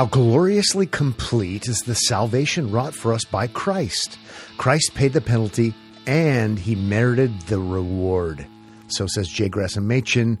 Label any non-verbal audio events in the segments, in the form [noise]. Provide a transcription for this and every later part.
How gloriously complete is the salvation wrought for us by Christ. Christ paid the penalty and he merited the reward. So says J. Gresham Machen.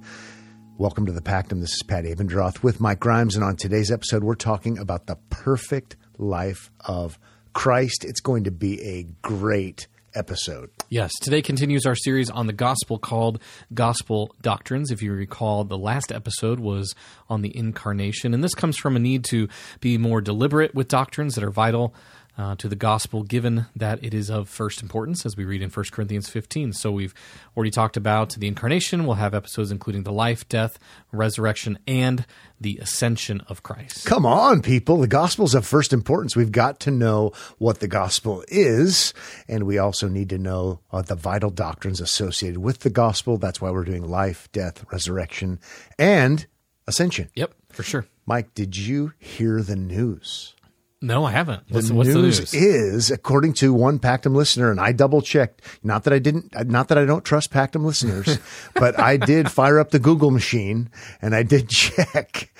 Welcome to the Pactum. This is Pat Abendroth with Mike Grimes. And on today's episode, we're talking about the perfect life of Christ. It's going to be a great episode. Yes, today continues our series on the gospel called Gospel Doctrines. If you recall, the last episode was on the incarnation, and this comes from a need to be more deliberate with doctrines that are vital uh, to the gospel, given that it is of first importance, as we read in 1 Corinthians 15. So we've already talked about the incarnation. We'll have episodes including the life, death, resurrection, and the ascension of Christ. Come on, people. The gospel is of first importance. We've got to know what the gospel is, and we also need to know uh, the vital doctrines associated with the gospel. That's why we're doing life, death, resurrection, and ascension. Yep, for sure. Mike, did you hear the news? No, I haven't. The, What's, news, the news? is, according to one Pactum listener, and I double checked. Not that I didn't, not that I don't trust Pactum listeners, [laughs] but I did fire up the Google machine and I did [laughs] check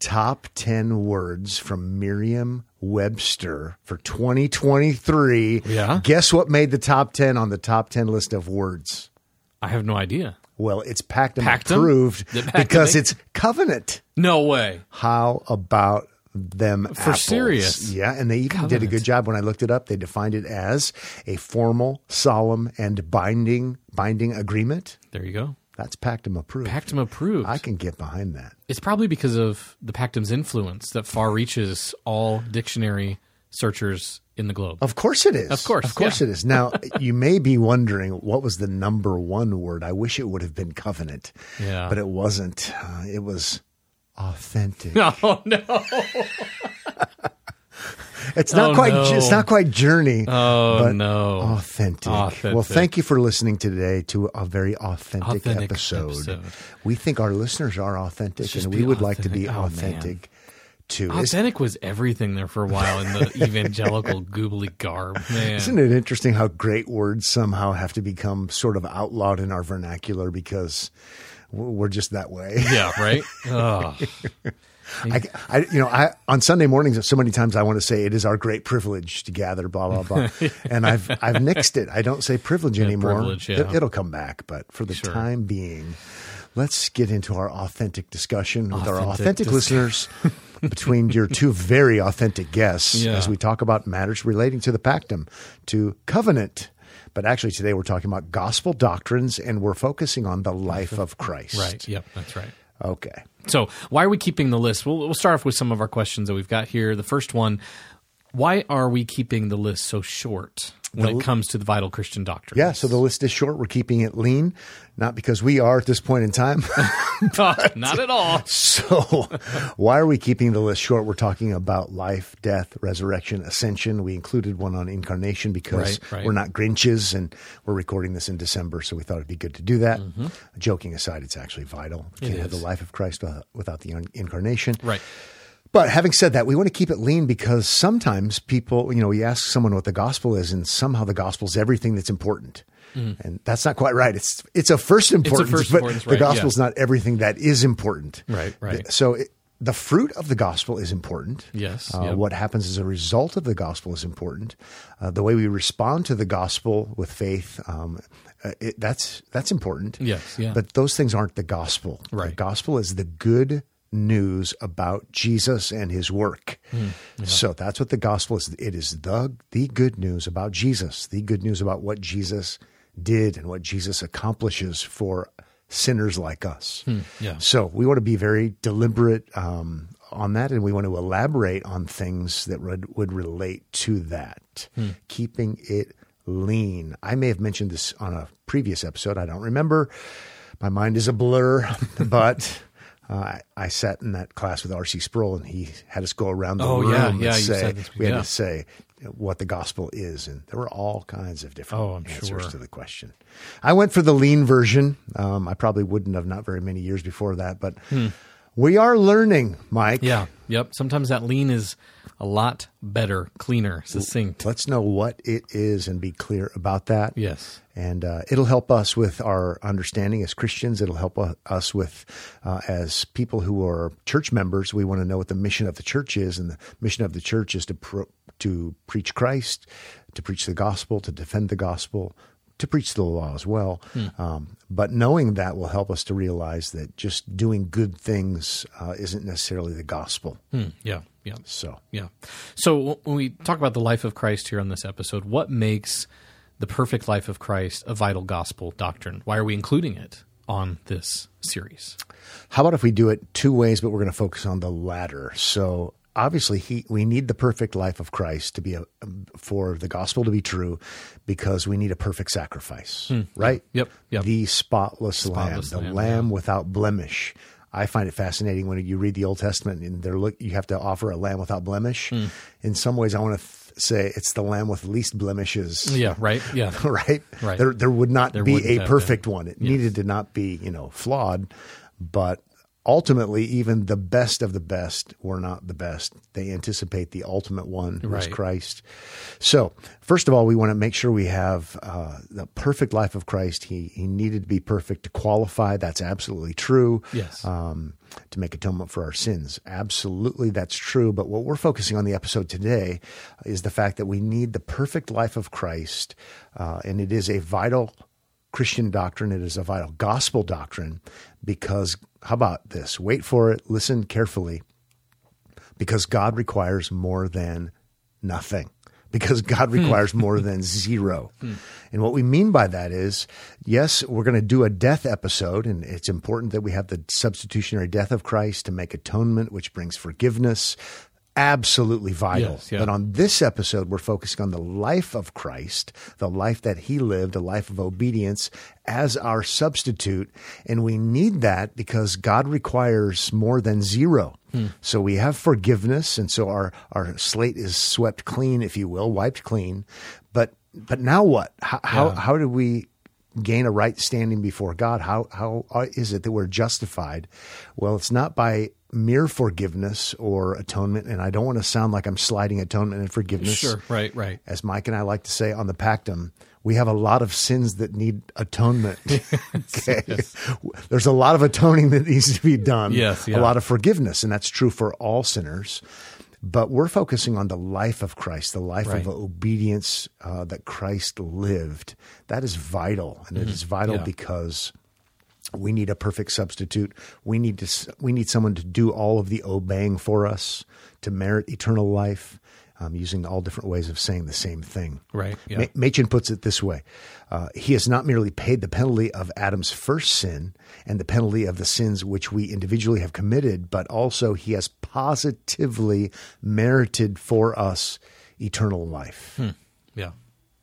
top 10 words from Merriam Webster for 2023. Yeah. Guess what made the top 10 on the top 10 list of words? I have no idea. Well, it's Pactum, Pactum? approved Pactum because it's covenant. No way. How about them For apples? serious? Yeah, and they even did a good job when I looked it up. They defined it as a formal, solemn, and binding binding agreement. There you go. That's Pactum approved. Pactum approved. I can get behind that. It's probably because of the Pactum's influence that far reaches all dictionary searchers in the globe. Of course it is. Of course, Of course yeah. it is. Now, [laughs] you may be wondering what was the number one word. I wish it would have been covenant. Yeah. But it wasn't. Uh, it was authentic. [laughs] Oh no! [laughs] It's not Oh, quite. no. It's not quite journey. Oh but no! Authentic. Authentic. Well, thank you for listening today to a very authentic, Authentic episode. episode. We think our listeners are authentic, and we would like to be authentic. Oh, too. Authentic was everything there for a while in the [laughs] evangelical googly garb. Man, Isn't it interesting how great words somehow have to become sort of outlawed in our vernacular because we're just that way? yeah, right. [laughs] Oh, I, I, you know, I on Sunday mornings, so many times I want to say it is our great privilege to gather, blah blah blah, [laughs] and I've I've nixed it. I don't say privilege anymore. privilege, yeah. it, will come back, but for the Sure. time being, let's get into our authentic discussion with our Authentic authentic dis- listeners. [laughs] between your two very authentic guests, Yeah. as we talk about matters relating to the pactum, to covenant. But actually, today we're talking about gospel doctrines, and we're focusing on the life of Christ. right. Yep, that's right. Okay. So, why are we keeping the list? We'll, we'll start off with some of our questions that we've got here. The first one why are we keeping the list so short when it comes to the vital Christian doctrines? Yeah, so the list is short. We're keeping it lean, not because we are at this point in time. [laughs] [laughs] Not at all. so, why are we keeping the list short? We're talking about life, death, resurrection, ascension. We included one on incarnation because Right, right. we're not Grinches and we're recording this in December, so we thought it'd be good to do that. Joking aside, it's actually vital. We can't have the Mm-hmm. life of Christ without- without the incarnation. Right. But having said that, we want to keep it lean because sometimes people, you know, we ask someone what the gospel is, and somehow the gospel is everything that's important. And that's not quite right. It's it's a first importance, Mm. first but importance, the right, gospel yeah. is not everything that is important. Right, right. So it, the fruit of the gospel is important. Yes, Uh, yep. What happens as a result of the gospel is important. Uh, the way we respond to the gospel with faith, um, uh, it, that's that's important. Yes, yeah. But those things aren't the gospel. The Right. gospel is the good news about Jesus and his work. Hmm, So that's what the gospel is. It is the the good news about Jesus, the good news about what Jesus did and what Jesus accomplishes for sinners like us. Hmm, yeah. So we want to be very deliberate um, on that, and we want to elaborate on things that would, would relate to that, Hmm. keeping it lean. I may have mentioned this on a previous episode. I don't remember. My mind is a blur, [laughs] but. Uh, I, I sat in that class with R.C. Sproul, and he had us go around the Oh, room yeah, and yeah, you say we had yeah. to say what the gospel is, and there were all kinds of different Oh, answers sure. to the question. I went for the lean version. Um, I probably wouldn't have not very many years before that, but Hmm. We are learning, Mike. Yeah. Yep. Sometimes that lean is a lot better, cleaner, succinct. Let's know what it is and be clear about that. Yes. And uh, it'll help us with our understanding as Christians. It'll help uh, us with, uh, as people who are church members, we want to know what the mission of the church is. And the mission of the church is to, pro- to preach Christ, to preach the gospel, to defend the gospel, to preach the law as well. Um, but knowing that will help us to realize that just doing good things uh, isn't necessarily the gospel. Hmm. Yeah. Yeah. So, Yeah. So when we talk about the life of Christ here on this episode, what makes the perfect life of Christ a vital gospel doctrine? Why are we including it on this series? how about if we do it two ways, but we're going to focus on the latter? So, obviously, he, we need the perfect life of Christ to be a, for the gospel to be true, because we need a perfect sacrifice, hmm. right? Yep, yep. The spotless, Spotless lamb, the lamb, lamb without blemish. I find it fascinating when you read the Old Testament and they're look. You have to offer a lamb without blemish. Hmm. In some ways, I want to th- say it's the lamb with least blemishes. Yeah. Right. Yeah. [laughs] right? Right. There, there would not There be a perfect been. one. It needed to not be, you know, flawed, but ultimately, even the best of the best were not the best. They anticipate the ultimate one, who is Right. Christ. So, first of all, we want to make sure we have uh, the perfect life of Christ. He he needed to be perfect to qualify. That's absolutely true Yes. um, to make atonement for our sins. Absolutely, that's true. But what we're focusing on the episode today is the fact that we need the perfect life of Christ, uh, and it is a vital Christian doctrine. It is a vital gospel doctrine because, how about this? Wait for it, listen carefully, because God requires more than nothing. Because God hmm. requires more [laughs] than zero. Hmm. And what we mean by that is, yes, we're going to do a death episode, and it's important that we have the substitutionary death of Christ to make atonement, which brings forgiveness. Absolutely vital. Yes, yeah. But on this episode, we're focusing on the life of Christ, the life that he lived, a life of obedience as our substitute. And we need that because God requires more than zero. Hmm. So we have forgiveness. And so our, our slate is swept clean, if you will, wiped clean. But, but now what? How, how, how do we gain a right standing before God? How how uh, is it that we're justified? Well, it's not by mere forgiveness or atonement, and I don't want to sound like I'm sliding atonement and forgiveness. Sure. Right. Right. As Mike and I like to say on the Pactum, we have a lot of sins that need atonement. [laughs] okay. [laughs] There's a lot of atoning that needs to be done. Yes, yeah. A lot of forgiveness, and that's true for all sinners. But we're focusing on the life of Christ, the life Right. of obedience uh, that Christ lived. That is vital, and it is vital Mm-hmm. Yeah. because we need a perfect substitute. We need to. We need someone to do all of the obeying for us to merit eternal life. Um, using all different ways of saying the same thing. Right, yeah. Ma- Machen puts it this way: uh, He has not merely paid the penalty of Adam's first sin and the penalty of the sins which we individually have committed, but also He has positively merited for us eternal life. Yeah.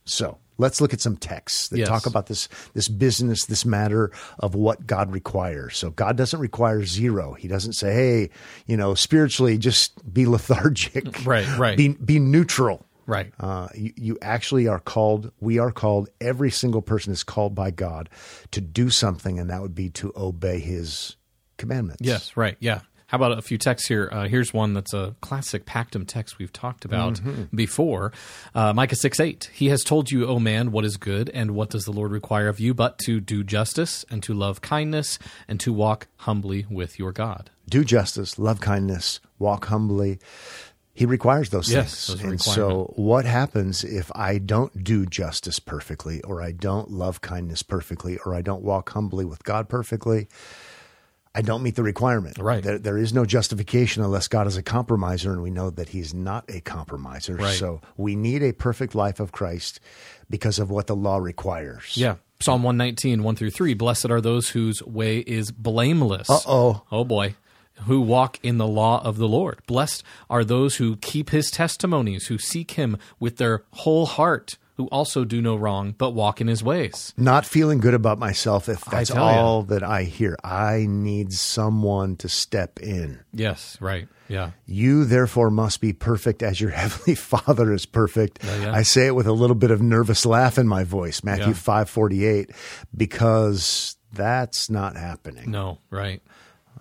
So let's look at some texts that Yes. talk about this this business, this matter of what God requires. So God doesn't require zero. He doesn't say, "Hey, you know, spiritually, just be [laughs] lethargic, Right, right. Be be neutral." Right. Uh, you, you actually are called. We are called. Every single person is called by God to do something, and that would be to obey His commandments. Yes, right. Yeah. How about a few texts here? Uh, here's one that's a classic Pactum text we've talked about Mm-hmm. before. Uh, Micah 6 8. He has told you, O man, what is good, and what does the Lord require of you, but to do justice, and to love kindness, and to walk humbly with your God. do justice, love kindness, walk humbly. He requires those Yes, things. those and so, what happens if I don't do justice perfectly, or I don't love kindness perfectly, or I don't walk humbly with God perfectly? I don't meet the requirement. Right. There, there is no justification unless God is a compromiser, and we know that He's not a compromiser. Right. So, we need a perfect life of Christ because of what the law requires. Yeah. Psalm 119, 1 through 3. Blessed are those whose way is blameless. Uh-oh. Oh boy. Who walk in the law of the Lord. Blessed are those who keep his testimonies, who seek him with their whole heart, who also do no wrong, but walk in his ways. not feeling good about myself if that's all that I hear. I need someone to step in. Yes, right. Yeah. You therefore must be perfect as your [laughs] heavenly Father is perfect. yeah. I say it with a little bit of nervous laugh in my voice, Matthew Yeah. five forty eight, because that's not happening. No, right.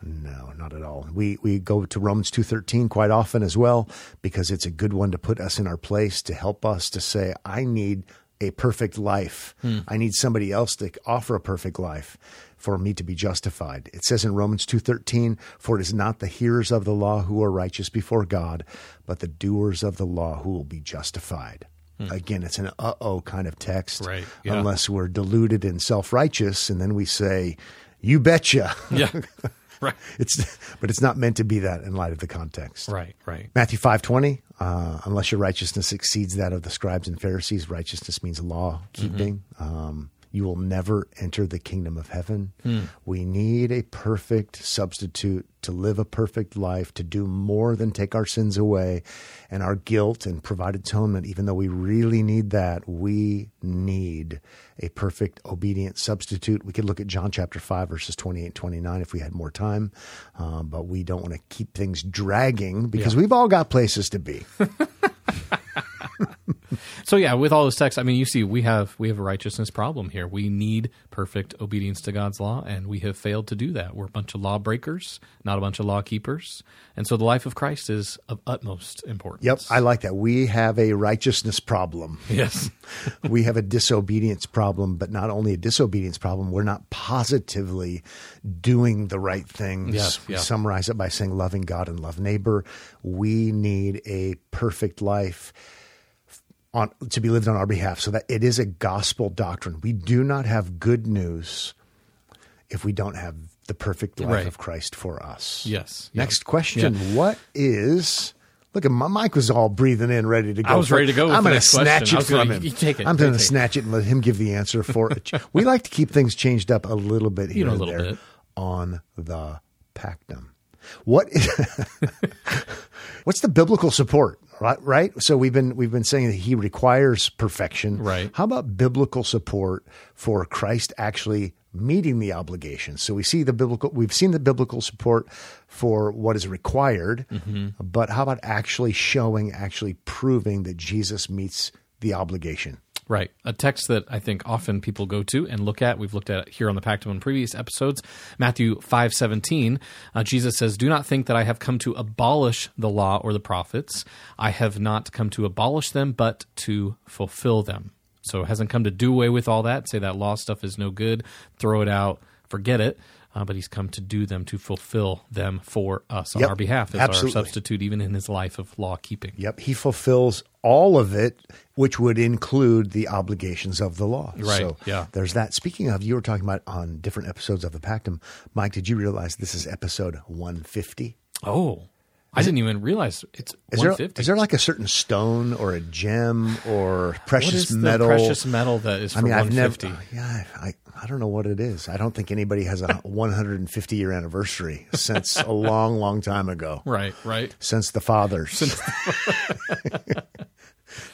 No, not at all. We we go to Romans 2:13 quite often as well because it's a good one to put us in our place to help us to say I need a perfect life. Hmm. I need somebody else to offer a perfect life for me to be justified. It says in Romans 2:13, "For it is not the hearers of the law who are righteous before God, but the doers of the law who will be justified." Hmm. Again, it's an uh-oh kind of text Right, yeah. unless we're deluded and self-righteous and then we say, "You betcha." Yeah. [laughs] [laughs] right. It's but it's not meant to be that in light of the context. Right. Right. Matthew five twenty. Uh, unless your righteousness exceeds that of the scribes and Pharisees, righteousness means law keeping. Um, you will never enter the kingdom of heaven. We need a perfect substitute to live a perfect life, to do more than take our sins away and our guilt and provide atonement. Even though we really need that, we need a perfect, obedient substitute. We could look at John chapter 5, verses 28 and 29 if we had more time, um, but we don't want to keep things dragging because Yeah. we've all got places to be. [laughs] So yeah, with all this text, I mean, you see, we have we have a righteousness problem here. We need perfect obedience to God's law, and we have failed to do that. We're a bunch of lawbreakers, not a bunch of law keepers, and so the life of Christ is of utmost importance. Yep, I like that. We have a righteousness problem. [laughs] yes, [laughs] we have a disobedience problem, but not only a disobedience problem, we're not positively doing the right things. Yes, we yeah. summarize it by saying loving God and love neighbor. We need a perfect life on to be lived on our behalf so that it is a gospel doctrine. We do not have good news if we don't have the perfect life Right. of Christ for us. yes. Next question. What is Look at my mic was all breathing in, ready to go. I was ready to go with I'm gonna snatch question. It from gonna- him. you take it. I'm going to snatch it and let him give the answer for it. [laughs] we like to keep things changed up a little bit here know, and there bit. on the Pactum. What is, [laughs] what's the biblical support? Right, right. So we've been we've been saying that he requires perfection. Right. How about biblical support for Christ actually meeting the obligation? So we see the biblical. We've seen the biblical support for what is required, Mm-hmm. but how about actually showing, actually proving that Jesus meets the obligation? Right. A text that I think often people go to and look at. We've looked at it here on the Pactum in previous episodes. Matthew 5:17. Uh, Jesus says, "Do not think that I have come to abolish the law or the prophets. I have not come to abolish them, but to fulfill them." So it hasn't come to do away with all that, say that law stuff is no good, throw it out, forget it. Uh, but he's come to do them, to fulfill them for us on Yep. our behalf as Absolutely. our substitute, even in his life of law keeping. Yep, he fulfills all of it, which would include the obligations of the law. Right, So yeah. there's that. Speaking of, you were talking about on different episodes of the Pactum. Mike, did you realize this is episode 150? Oh, I didn't even realize it's Is there, 150. is there like a certain stone or a gem or [sighs] What precious the metal? precious metal that is for I mean, I've never. 150? Yeah, I, I don't know what it is. I don't think anybody has a [laughs] 150 year anniversary since a long, long time ago. [laughs] Right, right. Since the fathers. [laughs]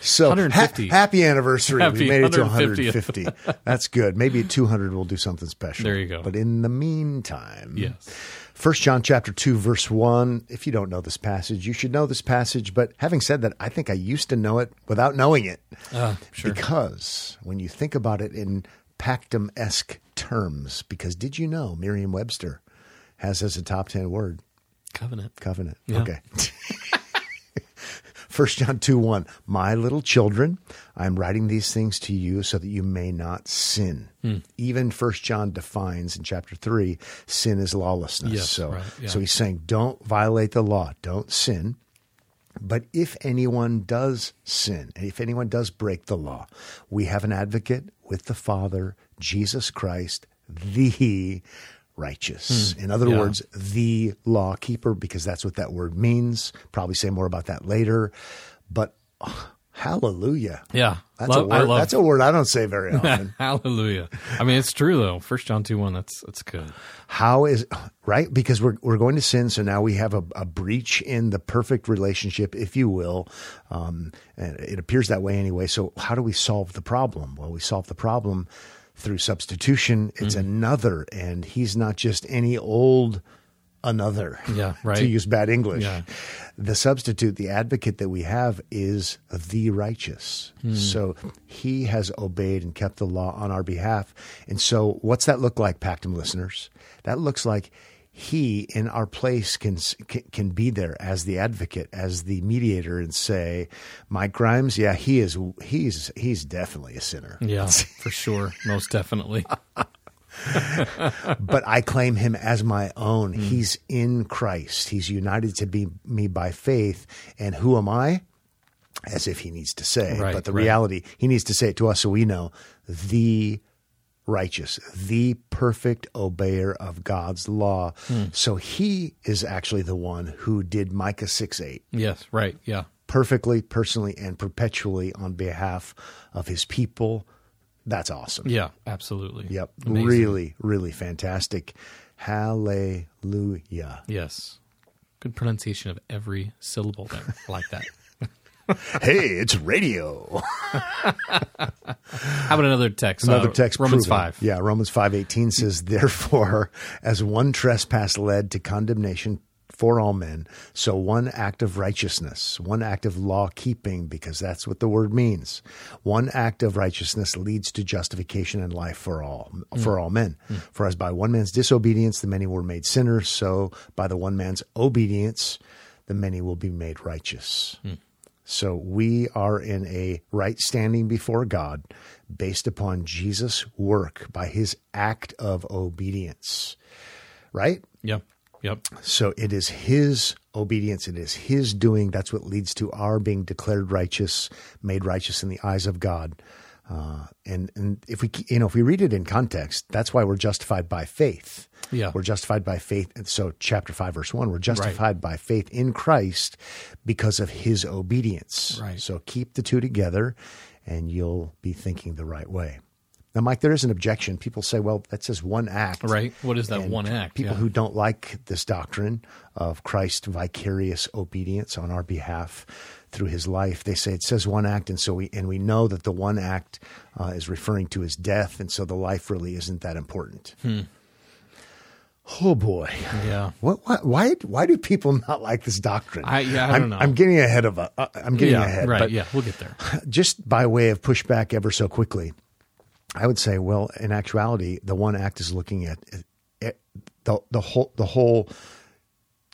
so ha- 150. happy anniversary. Happy we made it to 150. That's good. Maybe 200 we'll do something special. There you go. But in the meantime, Yes. First John chapter 2 verse 1. If you don't know this passage, you should know this passage, but having said that, I think I used to know it without knowing it. Uh, sure. Because when you think about it in Pactum-esque terms, because did you know Merriam-Webster has as a top 10 word Covenant. covenant? Yeah. Okay. [laughs] First John 2 1. My little children, I am writing these things to you so that you may not sin. Hmm. Even First John defines in chapter 3 sin is lawlessness. Yes, so, right, yeah. so he's saying, don't violate the law, don't sin. But if anyone does sin, and if anyone does break the law, we have an advocate with the Father, Jesus Christ, the righteous. In other Hmm. yeah. words, the law keeper, because that's what that word means. Probably say more about that later. But oh, hallelujah. Yeah. That's, Love- a I word, love that's a word I don't say very [laughs] often. Hallelujah. I mean, it's true though. First John two one. That's that's good. How is right? Because we're we're going to sin, so now we have a, a breach in the perfect relationship, if you will. Um, and it appears that way anyway. So how do we solve the problem? Well, we solve the problem through substitution. It's another, and he's not just any old another. Yeah, [laughs] right. To use bad English, Yeah. the substitute, the advocate that we have is the righteous. Hmm. So he has obeyed and kept the law on our behalf. And so, what's that look like, Pactum listeners? That looks like he in our place can, can can be there as the advocate, as the mediator, and say, "Mike Grimes, yeah, he is. He's he's definitely a sinner. Yeah, [laughs] for sure, most definitely. but I claim him as my own. Hmm. He's in Christ. He's united to be me by faith. And who am I? As if he needs to say, Right, but the right. reality, he needs to say it to us so we know the righteous, the perfect obeyer of God's law. Hmm. So he is actually the one who did Micah 6 8 Yes, right. Yeah, perfectly, personally, and perpetually on behalf of his people. That's awesome. yeah, absolutely. Yep. Amazing. Really, really fantastic. Hallelujah. Yes. Good pronunciation of every syllable there. I like that. Hey, it's radio. How about another text? Another Uh, text. Romans proven. 5. Yeah, Romans five eighteen says, Therefore, as one trespass led to condemnation for all men, so one act of righteousness, one act of law keeping, because that's what the word means. One act of righteousness leads to justification and life for all mm. for all men. Mm. For as by one man's disobedience the many were made sinners, so by the one man's obedience the many will be made righteous. Mm. So we are in a right standing before God based upon Jesus' work by his act of obedience. Right? Yep. Yep. So it is his obedience, it is his doing. That's what leads to our being declared righteous, made righteous in the eyes of God. Uh, and and if we you know if we read it in context, that's why we're justified by faith. Yeah. we're justified by faith. And so chapter five, verse one, we're justified by faith in Christ because of His obedience. Right. So keep the two together, and you'll be thinking the right way. Now, Mike, there is an objection. People say, "Well, that says one act." Right. What is that And one act? People Yeah. who don't like this doctrine of Christ's vicarious obedience on our behalf through his life, they say it says one act, and so we and we know that the one act uh, is referring to his death, and so the life really isn't that important. Hmm. Oh boy, Yeah. what, what, why why do people not like this doctrine? I- yeah, I am don't know. I'm getting ahead of a, uh, I'm getting Yeah. ahead, right. but yeah. We'll get there. just by way of pushback ever so quickly, I would say, well, in actuality, the one act is looking at, at the the whole the whole.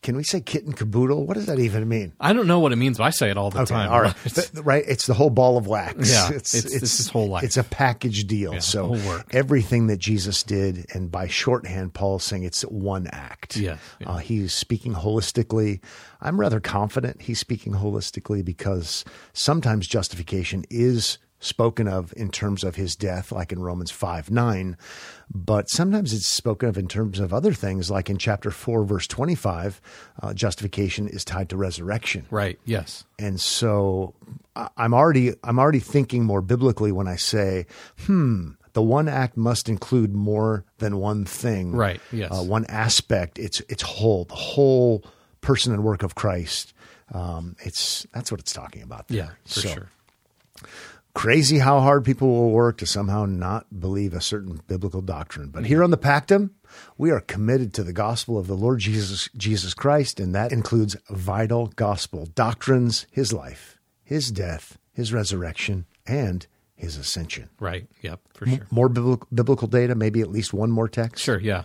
Can we say kit and caboodle? What does that even mean? I don't know what it means, but I say it all the Okay, time. all right, [laughs] It's- The- right. It's the whole ball of wax. Yeah, it's it's- it's his whole life. It's a package deal. Yeah, so everything that Jesus did, and by shorthand, Paul's saying it's one act. Yes, yeah. Uh, he's speaking holistically. I'm rather confident he's speaking holistically because sometimes justification is spoken of in terms of his death, like in Romans 5 9, but sometimes it's spoken of in terms of other things, like in chapter 4, verse 25, uh, justification is tied to resurrection right. Yes. and so I'm already I'm already thinking more biblically when I say, hmm, the one act must include more than one thing, Right, yes. uh, one aspect. It's it's whole, the whole person and work of Christ. Um, it's that's what it's talking about. There. Yeah. For So, sure. Crazy how hard people will work to somehow not believe a certain biblical doctrine. But here on the Pactum, we are committed to the gospel of the Lord Jesus Jesus Christ, and that includes vital gospel doctrines, his life, his death, his resurrection, and his ascension. Right. Yep. For sure. More biblical, biblical data, maybe at least one more text. Sure, yeah.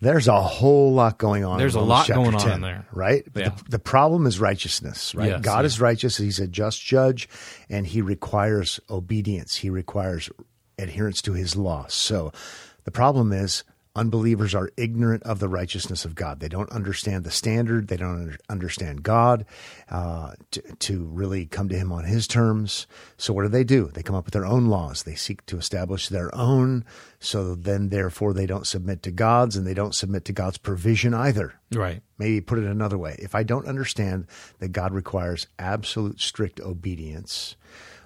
There's a whole lot going on. in There's a lot going on 10, in there. right? But Yeah. the, the problem is righteousness, right? Yes, God yeah. is righteous; He's a just judge, and He requires obedience. He requires adherence to His law. So, the problem is Unbelievers are ignorant of the righteousness of God. They don't understand the standard. They don't understand God uh, to, to really come to Him on His terms. So, what do they do? They come up with their own laws. They seek to establish their own. So then, therefore, they don't submit to God's and they don't submit to God's provision either. Right. Maybe put it another way. If I don't understand that God requires absolute strict obedience,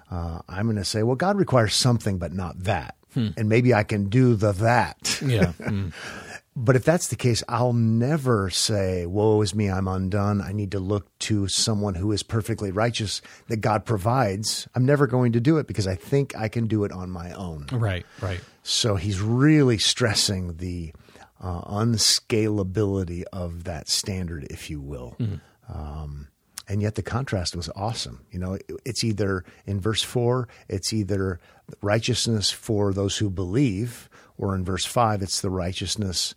uh, I'm going to say, well, God requires something, but not that. And maybe I can do the that. Yeah. [laughs] Mm. But if that's the case, I'll never say, Woe is me, I'm undone. I need to look to someone who is perfectly righteous that God provides. I'm never going to do it because I think I can do it on my own. Right. Right. So he's really stressing the uh, unscalability of that standard, if you will. Um, and yet the contrast was awesome. You know, it's either in verse four, it's either righteousness for those who believe, or in verse five, it's the righteousness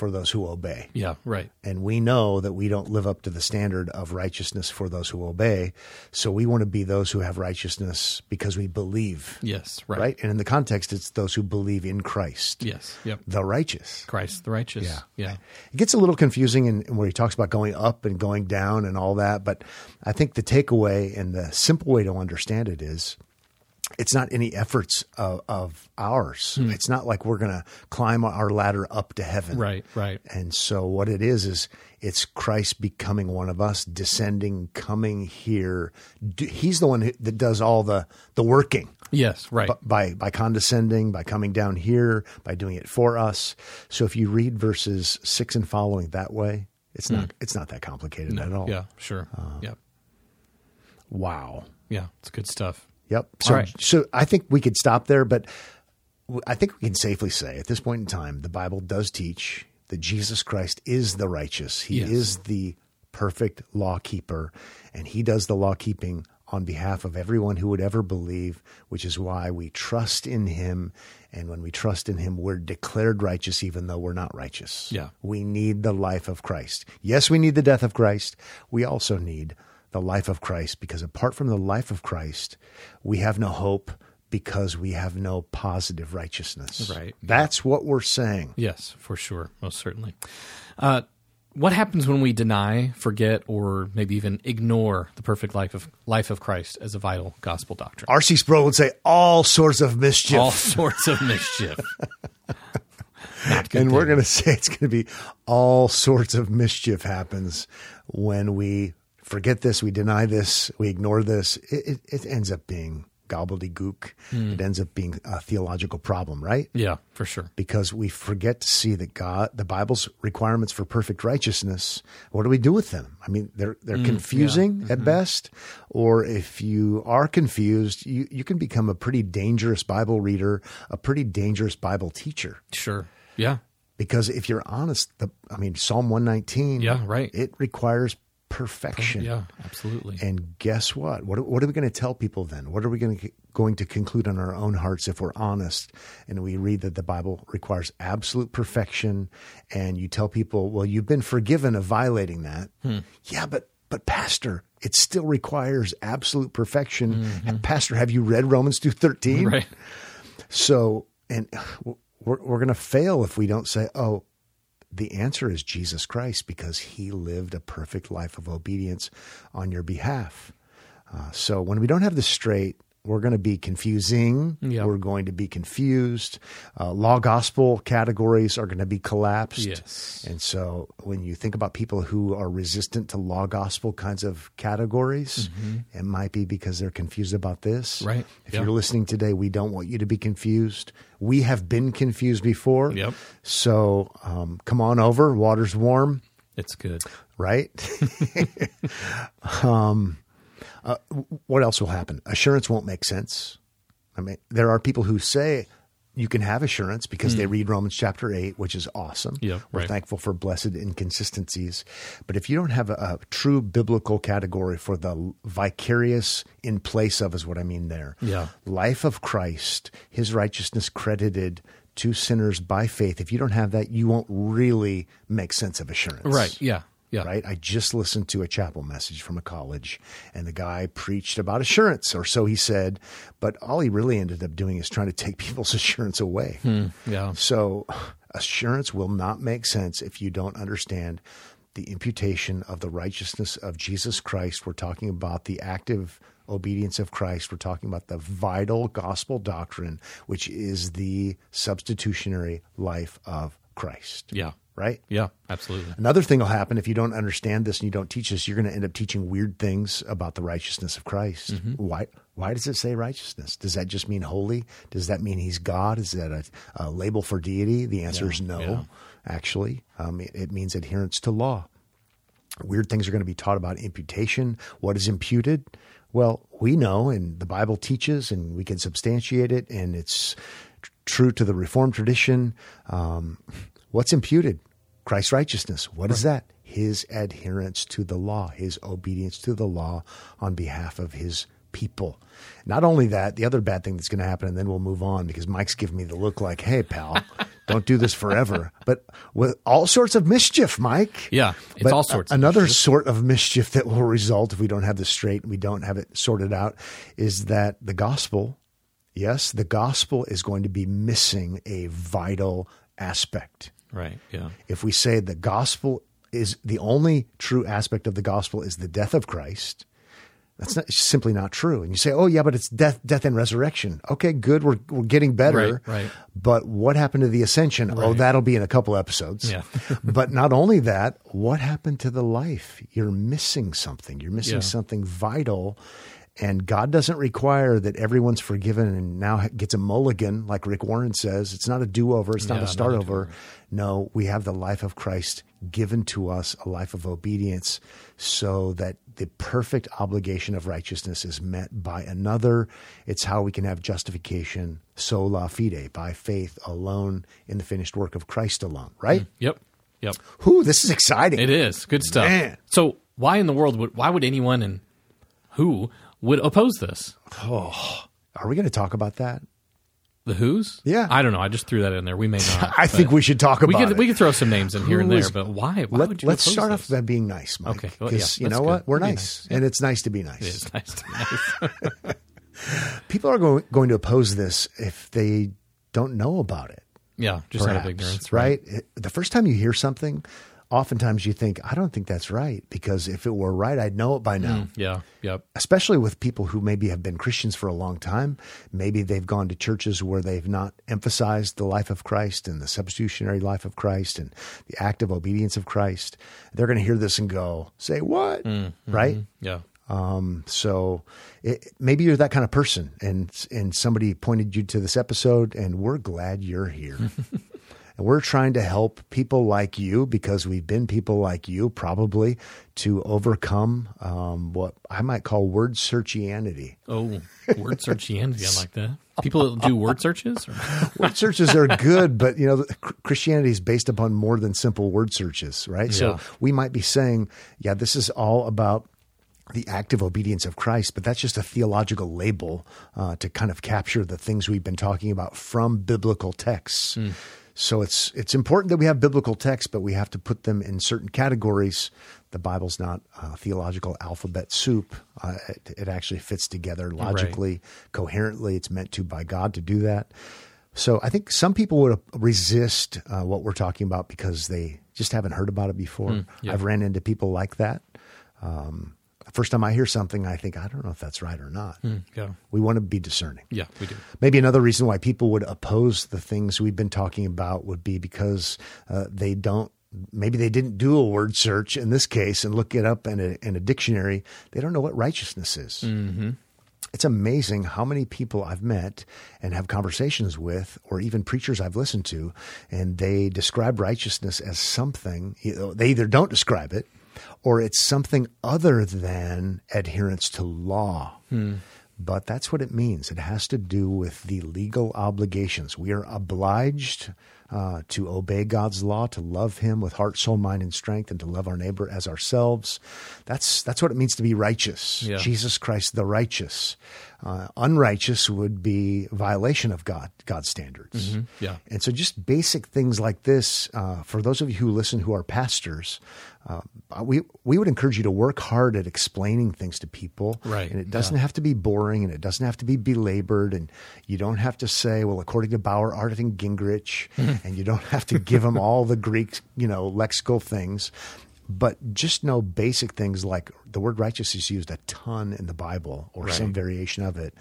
for those who obey. Yeah. Right. And we know that we don't live up to the standard of righteousness for those who obey. So we want to be those who have righteousness because we believe. Yes. Right. Right. And in the context, it's those who believe in Christ, Yes. Yep. the righteous. Christ the righteous. Yeah. Yeah. It gets a little confusing in, in where he talks about going up and going down and all that. But I think the takeaway and the simple way to understand it is it's not any efforts of, of ours. Hmm. It's not like we're going to climb our ladder up to heaven. Right. Right. And so what it is is it's Christ becoming one of us, descending, coming here. He's the one who, that does all the the working Yes. Right. by by condescending, by coming down here, by doing it for us. So if you read verses six and following that way, it's not it's not that complicated at all. Hmm. yeah. Sure. yeah. Wow. Yeah. It's good stuff. Yep. So, right. so I think we could stop there, but I think we can safely say at this point in time, the Bible does teach that Jesus Christ is the righteous. He Yes. is the perfect law keeper, and he does the law keeping on behalf of everyone who would ever believe, which is why we trust in him. And when we trust in him, we're declared righteous, even though we're not righteous. Yeah. We need the life of Christ. Yes, we need the death of Christ. We also need the life of Christ because apart from the life of Christ, we have no hope because we have no positive righteousness. Right. That's what we're saying. Yes, for sure, most certainly. Uh, what happens when we deny, forget, or maybe even ignore the perfect life of life of Christ as a vital gospel doctrine? R.C. Sproul would say all sorts of mischief. All sorts of mischief. [laughs] Not good and we're going to say it's going to be all sorts of mischief happens when we forget this, we deny this, we ignore this. It, it, it ends up being gobbledygook. Hmm. It ends up being a theological problem, right? Yeah, for sure. because we forget to see that God, the Bible's requirements for perfect righteousness, what do we do with them? I mean, they're they're hmm, confusing at mm-hmm. best, or if you are confused, you you can become a pretty dangerous Bible reader, a pretty dangerous Bible teacher. Sure. Yeah. Because if you're honest, the I mean, Psalm 119, Yeah, right. it requires perfection. Yeah, absolutely. And guess what? What, what are we going to tell people then? What are we going to, going to conclude in our own hearts if we're honest and we read that the Bible requires absolute perfection and you tell people, well, you've been forgiven of violating that. Hmm. Yeah, but, but pastor, it still requires absolute perfection. Mm-hmm. Pastor, have you read Romans 2.13? right. So, and we're, we're going to fail if we don't say, oh, the answer is Jesus Christ because he lived a perfect life of obedience on your behalf. Uh, so when we don't have this straight, we're going to be confusing. Yeah. We're going to be confused. Uh, law gospel categories are going to be collapsed. Yes. And so when you think about people who are resistant to law gospel kinds of categories, it might be because they're confused about this. Mm-hmm. Right. If Yeah. you're listening today, we don't want you to be confused. We have been confused before. Yep. So um, come on over. Water's warm, It's good. right? [laughs] um, uh, what else will happen? Assurance won't make sense. I mean, there are people who say you can have assurance because they read Romans chapter 8, which is awesome. Hmm. Yeah, We're right. thankful for blessed inconsistencies. But if you don't have a, a true biblical category for the vicarious in place of, is what I mean there. Yeah. Life of Christ, his righteousness credited to sinners by faith. If you don't have that, you won't really make sense of assurance Right. Yeah. Yeah. right? I just listened to a chapel message from a college, and the guy preached about assurance, or so he said. But all he really ended up doing is trying to take [laughs] people's assurance away. Hmm, yeah. So, [sighs] Assurance will not make sense if you don't understand the imputation of the righteousness of Jesus Christ. We're talking about the active obedience of Christ. We're talking about the vital gospel doctrine, which is the substitutionary life of Christ. Yeah. Right? Yeah, absolutely. Another thing will happen if you don't understand this and you don't teach this, you're going to end up teaching weird things about the righteousness of Christ. Mm-hmm. Why? Why does it say righteousness? Does that just mean holy? Does that mean he's God? Is that a, a label for deity? The answer Yeah, is no. yeah. Actually, um, it, it means adherence to law. Weird things are going to be taught about imputation. What is imputed? Well, we know, and the Bible teaches, and we can substantiate it, and it's tr- true to the Reformed tradition. Um, what's imputed? Christ's righteousness. What is that? His adherence to the law, his obedience to the law on behalf of his people. Not only that, the other bad thing that's going to happen, and then we'll move on because Mike's giving me the look like, hey, pal, [laughs] don't do this forever. But with all sorts of mischief, Mike. Yeah, it's But all sorts. Another mischief. sort of mischief that will result if we don't have this straight and we don't have it sorted out is that the gospel, yes, the gospel is going to be missing a vital aspect. Right. Yeah. If we say the gospel is the only true aspect of the gospel is the death of Christ, that's not, simply not true. And you say, "Oh yeah, but it's death, death and resurrection." Okay, good. We're we're getting better. Right, right. But what happened to the ascension? Oh, that'll be in a couple episodes. Yeah. [laughs] but not only that, what happened to the life? You're missing something. You're missing Yeah. something vital. And God doesn't require that everyone's forgiven and now gets a mulligan, like Rick Warren says. It's not a do over. It's not Yeah, a not a start over. No, we have the life of Christ given to us, a life of obedience, so that the perfect obligation of righteousness is met by another. It's how we can have justification, sola fide, by faith alone in the finished work of Christ alone, right? Mm, yep. Yep. Whew, this is exciting. It is good stuff. Man. So why in the world would why would anyone and who would oppose this? Oh, are we going to talk about that? The Who's? Yeah. I don't know. I just threw that in there. We may [laughs] not. I think we should talk we about could it. we could throw some names in here and there, is- but why? Why Let, would you let's start this? off by being nice, Mike. Okay, well, Because yeah, you know good. what? We're nice, nice. and it's nice to be nice. It is nice to be nice. [laughs] People are going, going to oppose this if they don't know about it. yeah, just out of perhaps, ignorance, right? It- The first time you hear something, oftentimes you think, I don't think that's right because if it were right, I'd know it by now. Mm, yeah. Yep. Especially with people who maybe have been Christians for a long time. Maybe they've gone to churches where they've not emphasized the life of Christ and the substitutionary life of Christ and the active obedience of Christ. They're going to hear this and go, say, what? Mm, mm-hmm, right? Yeah. Um, so it, maybe you're that kind of person, and and somebody pointed you to this episode, and we're glad you're here. [laughs] and we're trying to help people like you because we've been people like you, probably to overcome um, what I might call word searchianity. Oh, word searchianity. I like that. People that do word searches. Or? [laughs] Word searches are good, but you know, Christianity is based upon more than simple word searches, right? So we might be saying, yeah, this is all about the active obedience of Christ, but that's just a theological label uh, to kind of capture the things we've been talking about from biblical texts. So it's it's important that we have biblical texts, but we have to put them in certain categories. The Bible's not uh, theological alphabet soup. Uh, it, it actually fits together logically, coherently. It's meant to by God to do that. So I think some people would resist uh, what we're talking about because they just haven't heard about it before. yeah. I've ran into people like that. Um, first time I hear something, I think I don't know if that's right or not. Yeah. We want to be discerning. Yeah, we do. Maybe another reason why people would oppose the things we've been talking about would be because uh, they don't. Maybe they didn't do a word search in this case and look it up in a, in a dictionary. They don't know what righteousness is. Mm-hmm. It's amazing how many people I've met and have conversations with, or even preachers I've listened to, and they describe righteousness as something. you know, They either don't describe it, or it's something other than adherence to law. But that's what it means. It has to do with the legal obligations. We are obliged uh, to obey God's law, to love Him with heart, soul, mind, and strength, and to love our neighbor as ourselves. That's that's what it means to be righteous. Yeah. Jesus Christ, the righteous. Uh, unrighteous would be violation of God God's standards. Yeah. And so, just basic things like this, uh, for those of you who listen who are pastors, uh, we we would encourage you to work hard at explaining things to people. Right, And it doesn't have to be boring, and it doesn't have to be belabored, and you don't have to say, "Well, according to Bauer, Arndt, and Gingrich," and you don't have to give them all the Greek, you know, lexical things. But just know basic things like the word righteous is used a ton in the Bible or Right. some variation of it.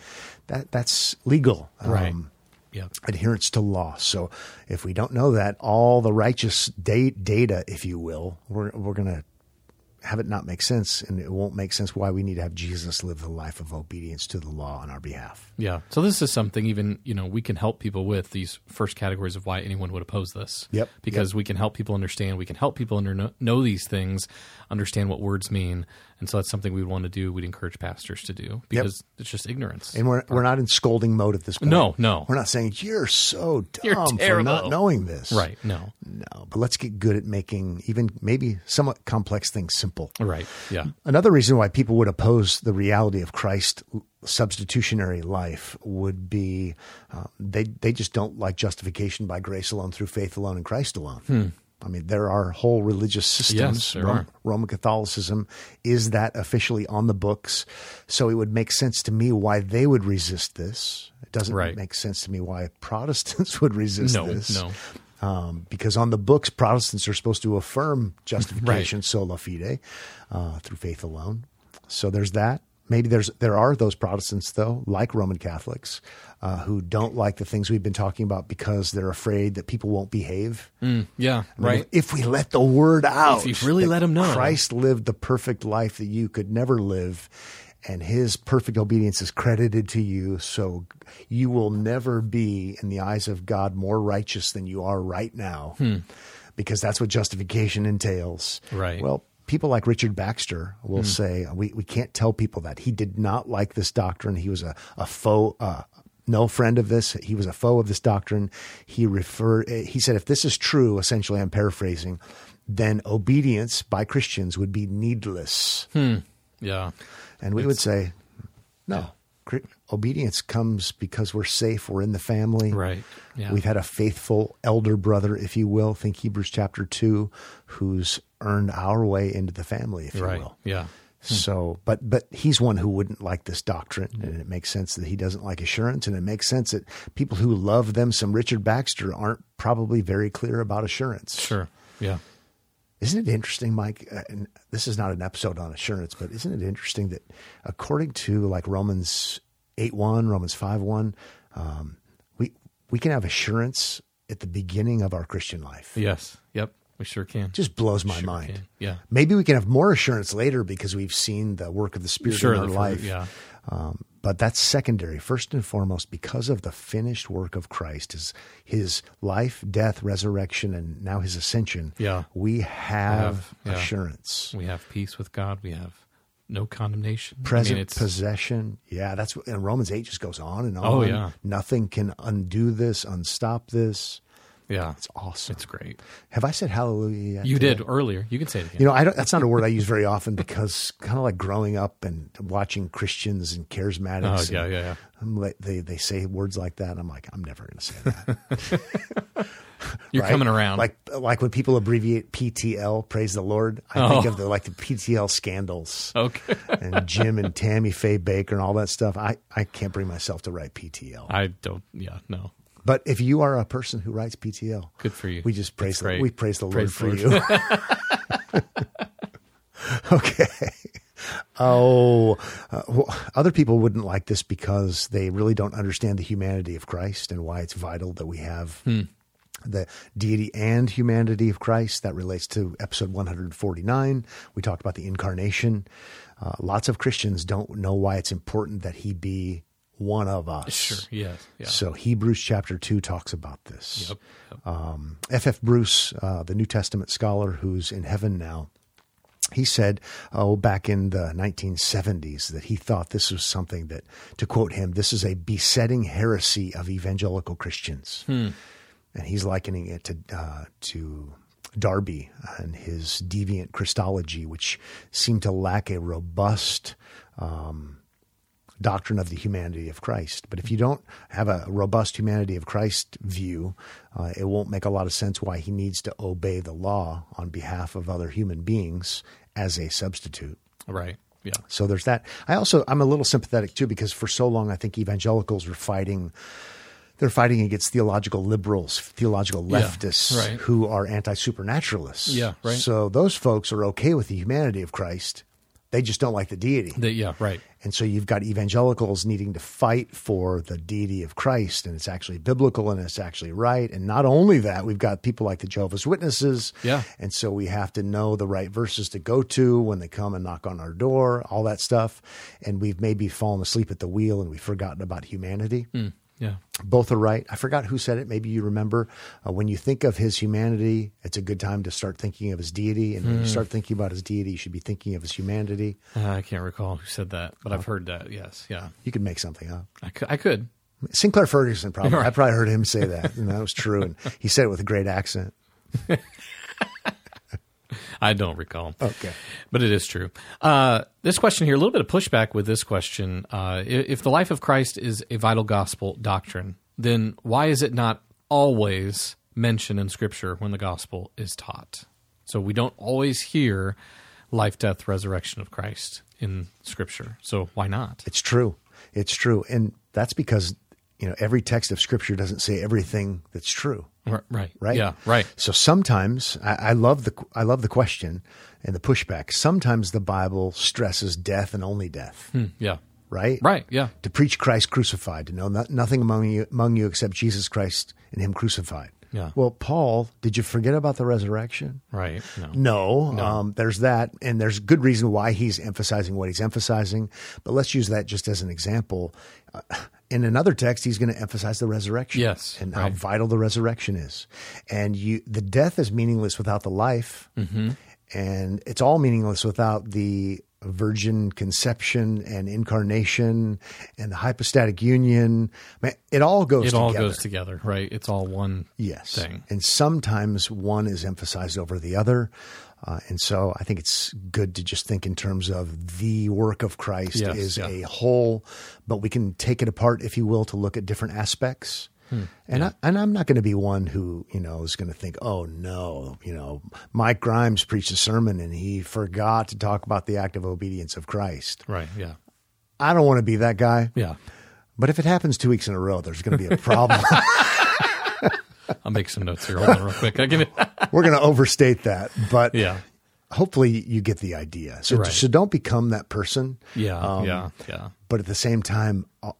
That that's legal. Right. Um, Yeah. adherence to law. So if we don't know that, all the righteous da- data, if you will, we're we're going to have it not make sense, and it won't make sense why we need to have Jesus live the life of obedience to the law on our behalf. Yeah. So this is something even, you know, we can help people with these first categories of why anyone would oppose this. Yep. Because we can help people understand, we can help people under, know these things, understand what words mean. And so that's something we would want to do. We'd encourage pastors to do because it's just ignorance. And we're we're not in scolding mode at this point. No, no. we're not saying you're so dumb You're for not knowing this. right. No. No, but let's get good at making even maybe somewhat complex things simple. Right. Yeah. Another reason why people would oppose the reality of Christ's substitutionary life would be uh, they they just don't like justification by grace alone through faith alone in Christ alone. I mean, there are whole religious systems. Yes, there Rom- are. Roman Catholicism is that officially on the books, so it would make sense to me why they would resist this. It doesn't Right. make sense to me why Protestants [laughs] would resist No, this. no. Um, because on the books, Protestants are supposed to affirm justification sola fide uh, through faith alone. So there's that. Maybe there's there are those Protestants though, like Roman Catholics, uh, who don't like the things we've been talking about because they're afraid that people won't behave. Yeah. I mean, Right. If we let the word out, If you really let let 'em know. Christ lived the perfect life that you could never live, and His perfect obedience is credited to you, so you will never be, in the eyes of God, more righteous than you are right now, because that's what justification entails. Right. Well. People like Richard Baxter will say we, we can't tell people that he did not like this doctrine. He was a, a foe, uh, no friend of this. He was a foe of this doctrine. He referred, he said, if this is true, essentially, I'm paraphrasing, then obedience by Christians would be needless. Yeah. And we would say, no, Cri- obedience comes because we're safe, we're in the family. Right. Yeah. We've had a faithful elder brother, if you will, think Hebrews chapter 2, who's earned our way into the family, if you will. Yeah. So, but but he's one who wouldn't like this doctrine, and it makes sense that he doesn't like assurance, and it makes sense that people who love them some Richard Baxter aren't probably very clear about assurance. Sure. Yeah. Isn't it interesting, Mike? Uh, and this is not an episode on assurance, but isn't it interesting that according to like Romans eight one, Romans five one, um, we we can have assurance at the beginning of our Christian life. Yes. Yep. We sure can. Just blows my Sure mind. can. Yeah. Maybe we can have more assurance later because we've seen the work of the Spirit Sure. in our life. Yeah. Um, but that's secondary. First and foremost, because of the finished work of Christ, his, his life, death, resurrection, and now his ascension, Yeah. we have, have, yeah. assurance. We have peace with God. We have no condemnation. I mean, Present possession. Yeah, that's what, and Romans 8 just goes on and on. Oh, yeah. Nothing can undo this, unstop this. Yeah. It's awesome. It's great. have I said hallelujah yet? You today? did earlier. You can say it again. You know, I don't, that's not a word I use very often because kind of like growing up and watching Christians and charismatics. Oh, yeah, and yeah, yeah. I'm like, they, they say words like that. And I'm like, I'm never going to say that. [laughs] [laughs] You're right? coming around. Like, like when people abbreviate PTL, praise the Lord. I think Oh. of the, like the PTL scandals okay. [laughs] and Jim and Tammy Faye Bakker and all that stuff. I, I can't bring myself to write PTL. I don't. Yeah. No. But if you are a person who writes PTL, Good for you. we just praise the, we praise the Lord for the you. [laughs] okay. Oh, uh, well, other people wouldn't like this because they really don't understand the humanity of Christ and why it's vital that we have the deity and humanity of Christ. That relates to episode 149. We talked about the incarnation. Uh, lots of Christians don't know why it's important that he be one of us. Sure. Yes. Yeah. So Hebrews chapter 2 talks about this. Yep. Yep. Um, F.F. Bruce, uh, the New Testament scholar who's in heaven now, he said, oh, back in the 1970s, that he thought this was something that, to quote him, this is a besetting heresy of evangelical Christians. And he's likening it to, uh, to Darby and his deviant Christology, which seemed to lack a robust um, doctrine of the humanity of Christ. But if you don't have a robust humanity of Christ view, uh, it won't make a lot of sense why he needs to obey the law on behalf of other human beings as a substitute. Right. Yeah. So there's that. I also I'm a little sympathetic too because for so long I think evangelicals were fighting they're fighting against theological liberals, theological Yeah, leftists right. who are anti supernaturalists. Yeah, right. So those folks are okay with the humanity of Christ. They just don't like the deity. The- yeah, right. And so you've got evangelicals needing to fight for the deity of Christ, and it's actually biblical and it's actually right. And not only that, we've got people like the Jehovah's Witnesses. Yeah. And so we have to know the right verses to go to when they come and knock on our door, all that stuff. And we've maybe fallen asleep at the wheel and we've forgotten about humanity. Hmm. Yeah. Both are right. I forgot who said it. Maybe you remember. Uh, when you think of his humanity, it's a good time to start thinking of his deity. And when you start thinking about his deity, you should be thinking of his humanity. Uh, I can't recall who said that, but I've heard that. Yes. Yeah. You could make something up. I could. I could. Sinclair Ferguson probably. [laughs] I probably heard him say that, and that was true. And he said it with a great accent. [laughs] I don't recall. Okay. But it is true. Uh, this question here, a little bit of pushback with this question. Uh, if the life of Christ is a vital gospel doctrine, then why is it not always mentioned in Scripture when the gospel is taught? So we don't always hear life, death, resurrection of Christ in Scripture. So why not? It's true. It's true, and that's because you know every text of Scripture doesn't say everything that's true. Right. Right. Yeah. Right. So sometimes I, I love the I love the question and the pushback. Sometimes the Bible stresses death and only death. Yeah. Right. Right. Yeah. To preach Christ crucified, to know no, nothing among you among you except Jesus Christ and Him crucified. Yeah. Well, Paul, did you forget about the resurrection? Right. No. No, Um, there's that, and there's good reason why he's emphasizing what he's emphasizing. But let's use that just as an example. Uh, in another text, he's going to emphasize the resurrection, Yes, and how vital the resurrection is. And you, the death is meaningless without the life, Mm-hmm. and it's all meaningless without the virgin conception and incarnation and the hypostatic union. Man, it all goes. It all together. goes together. Right. It's all one Yes. thing. And sometimes one is emphasized over the other. Uh, and so I think it's good to just think in terms of the work of Christ Yes, is yeah. a whole, but we can take it apart, if you will, to look at different aspects. Hmm. And I, and I'm not going to be one who you know is going to think, oh no, you know, Mike Grimes preached a sermon and he forgot to talk about the active obedience of Christ. Right. Yeah. I don't want to be that guy. Yeah. But if it happens two weeks in a row, there's going to be a problem. [laughs] I'll make some notes here. Hold on real quick. I can, [laughs] We're going to overstate that, but yeah. hopefully you get the idea. So, Right. so don't become that person. Yeah. Um, yeah. Yeah. But at the same time, all,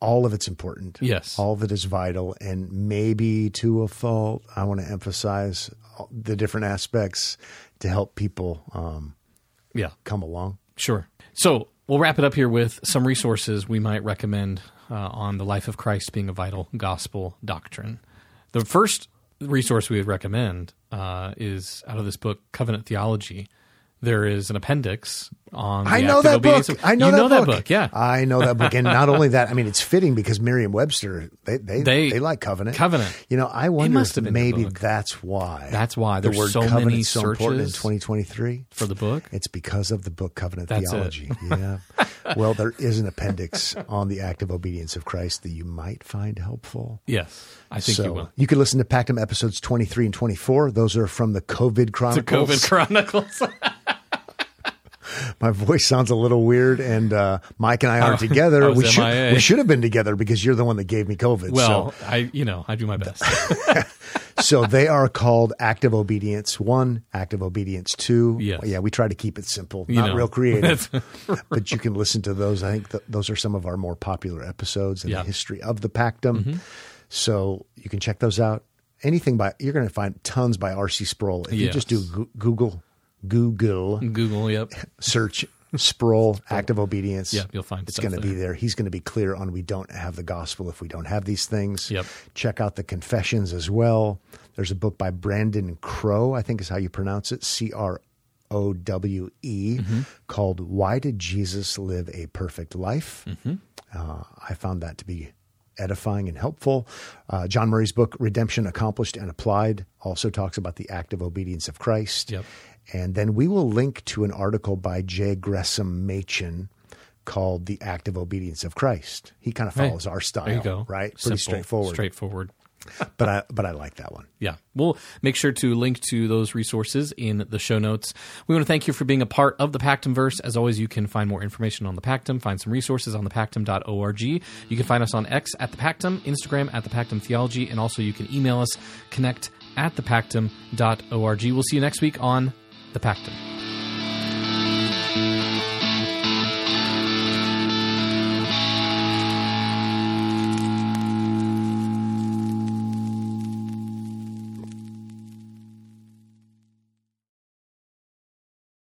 all of it's important. Yes. All of it is vital. And maybe to a fault, I want to emphasize the different aspects to help people um, Yeah. come along. Sure. So we'll wrap it up here with some resources we might recommend uh, on the life of Christ being a vital gospel doctrine. The first resource we would recommend uh, is out of this book, Covenant Theology. There is an appendix on. The I know that book. of- I know, you that, know book. that book. Yeah. I know that book. And not [laughs] only that, I mean, it's fitting because Merriam-Webster, they, they, They- they, like covenant. Covenant. You know, I wonder if have been the maybe that's why. That's why the word so covenant so important in 2023. for the book. It's because of the book Covenant That's. Theology. [laughs] Yeah. well, there is an appendix on the active obedience of Christ that you might find helpful. Yes, I think so you will. You can listen to Pactum episodes 23 and 24. Those are from the COVID Chronicles. The COVID Chronicles. [laughs] My voice sounds a little weird, and uh, Mike and I aren't together. I we should MIA. we should have been together because you're the one that gave me COVID. well, I you know I do my best. so, [laughs] so they are called Active Obedience One, Active Obedience Two. Yes. Yeah, we try to keep it simple, You not know. real creative. but you can listen to those. I think th- those are some of our more popular episodes in Yeah. Mm-hmm. the history of the Pactum. So you can check those out. Anything by you're going to find tons by R.C. Sproul. If you just do Google Google Google. Yep. search Sproul active obedience. Yeah, you'll find it's going to be there. He's going to be clear on we don't have the gospel if we don't have these things. Yep. Check out the confessions as well. There's a book by Brandon Crowe, I think is how you pronounce it, C R O W E, Mm-hmm. called "Why Did Jesus Live a Perfect Life?" Mm-hmm. Uh, I found that to be edifying and helpful. Uh, John Murray's book, Redemption Accomplished and Applied, also talks about the active obedience of Christ. Yep. And then we will link to an article by J. Gresham Machen called The Active Obedience of Christ. He kind of follows our style, There you go. right? Pretty Simple, straightforward. Straightforward. [laughs] but I but I like that one. Yeah. We'll make sure to link to those resources in the show notes. We want to thank you for being a part of the Pactumverse. As always, you can find more information on the Pactum, find some resources on the Pactum.org. You can find us on X at the Pactum, Instagram at the Pactum Theology, and also you can email us connect at the Pactum.org. We'll see you next week on the Pactum.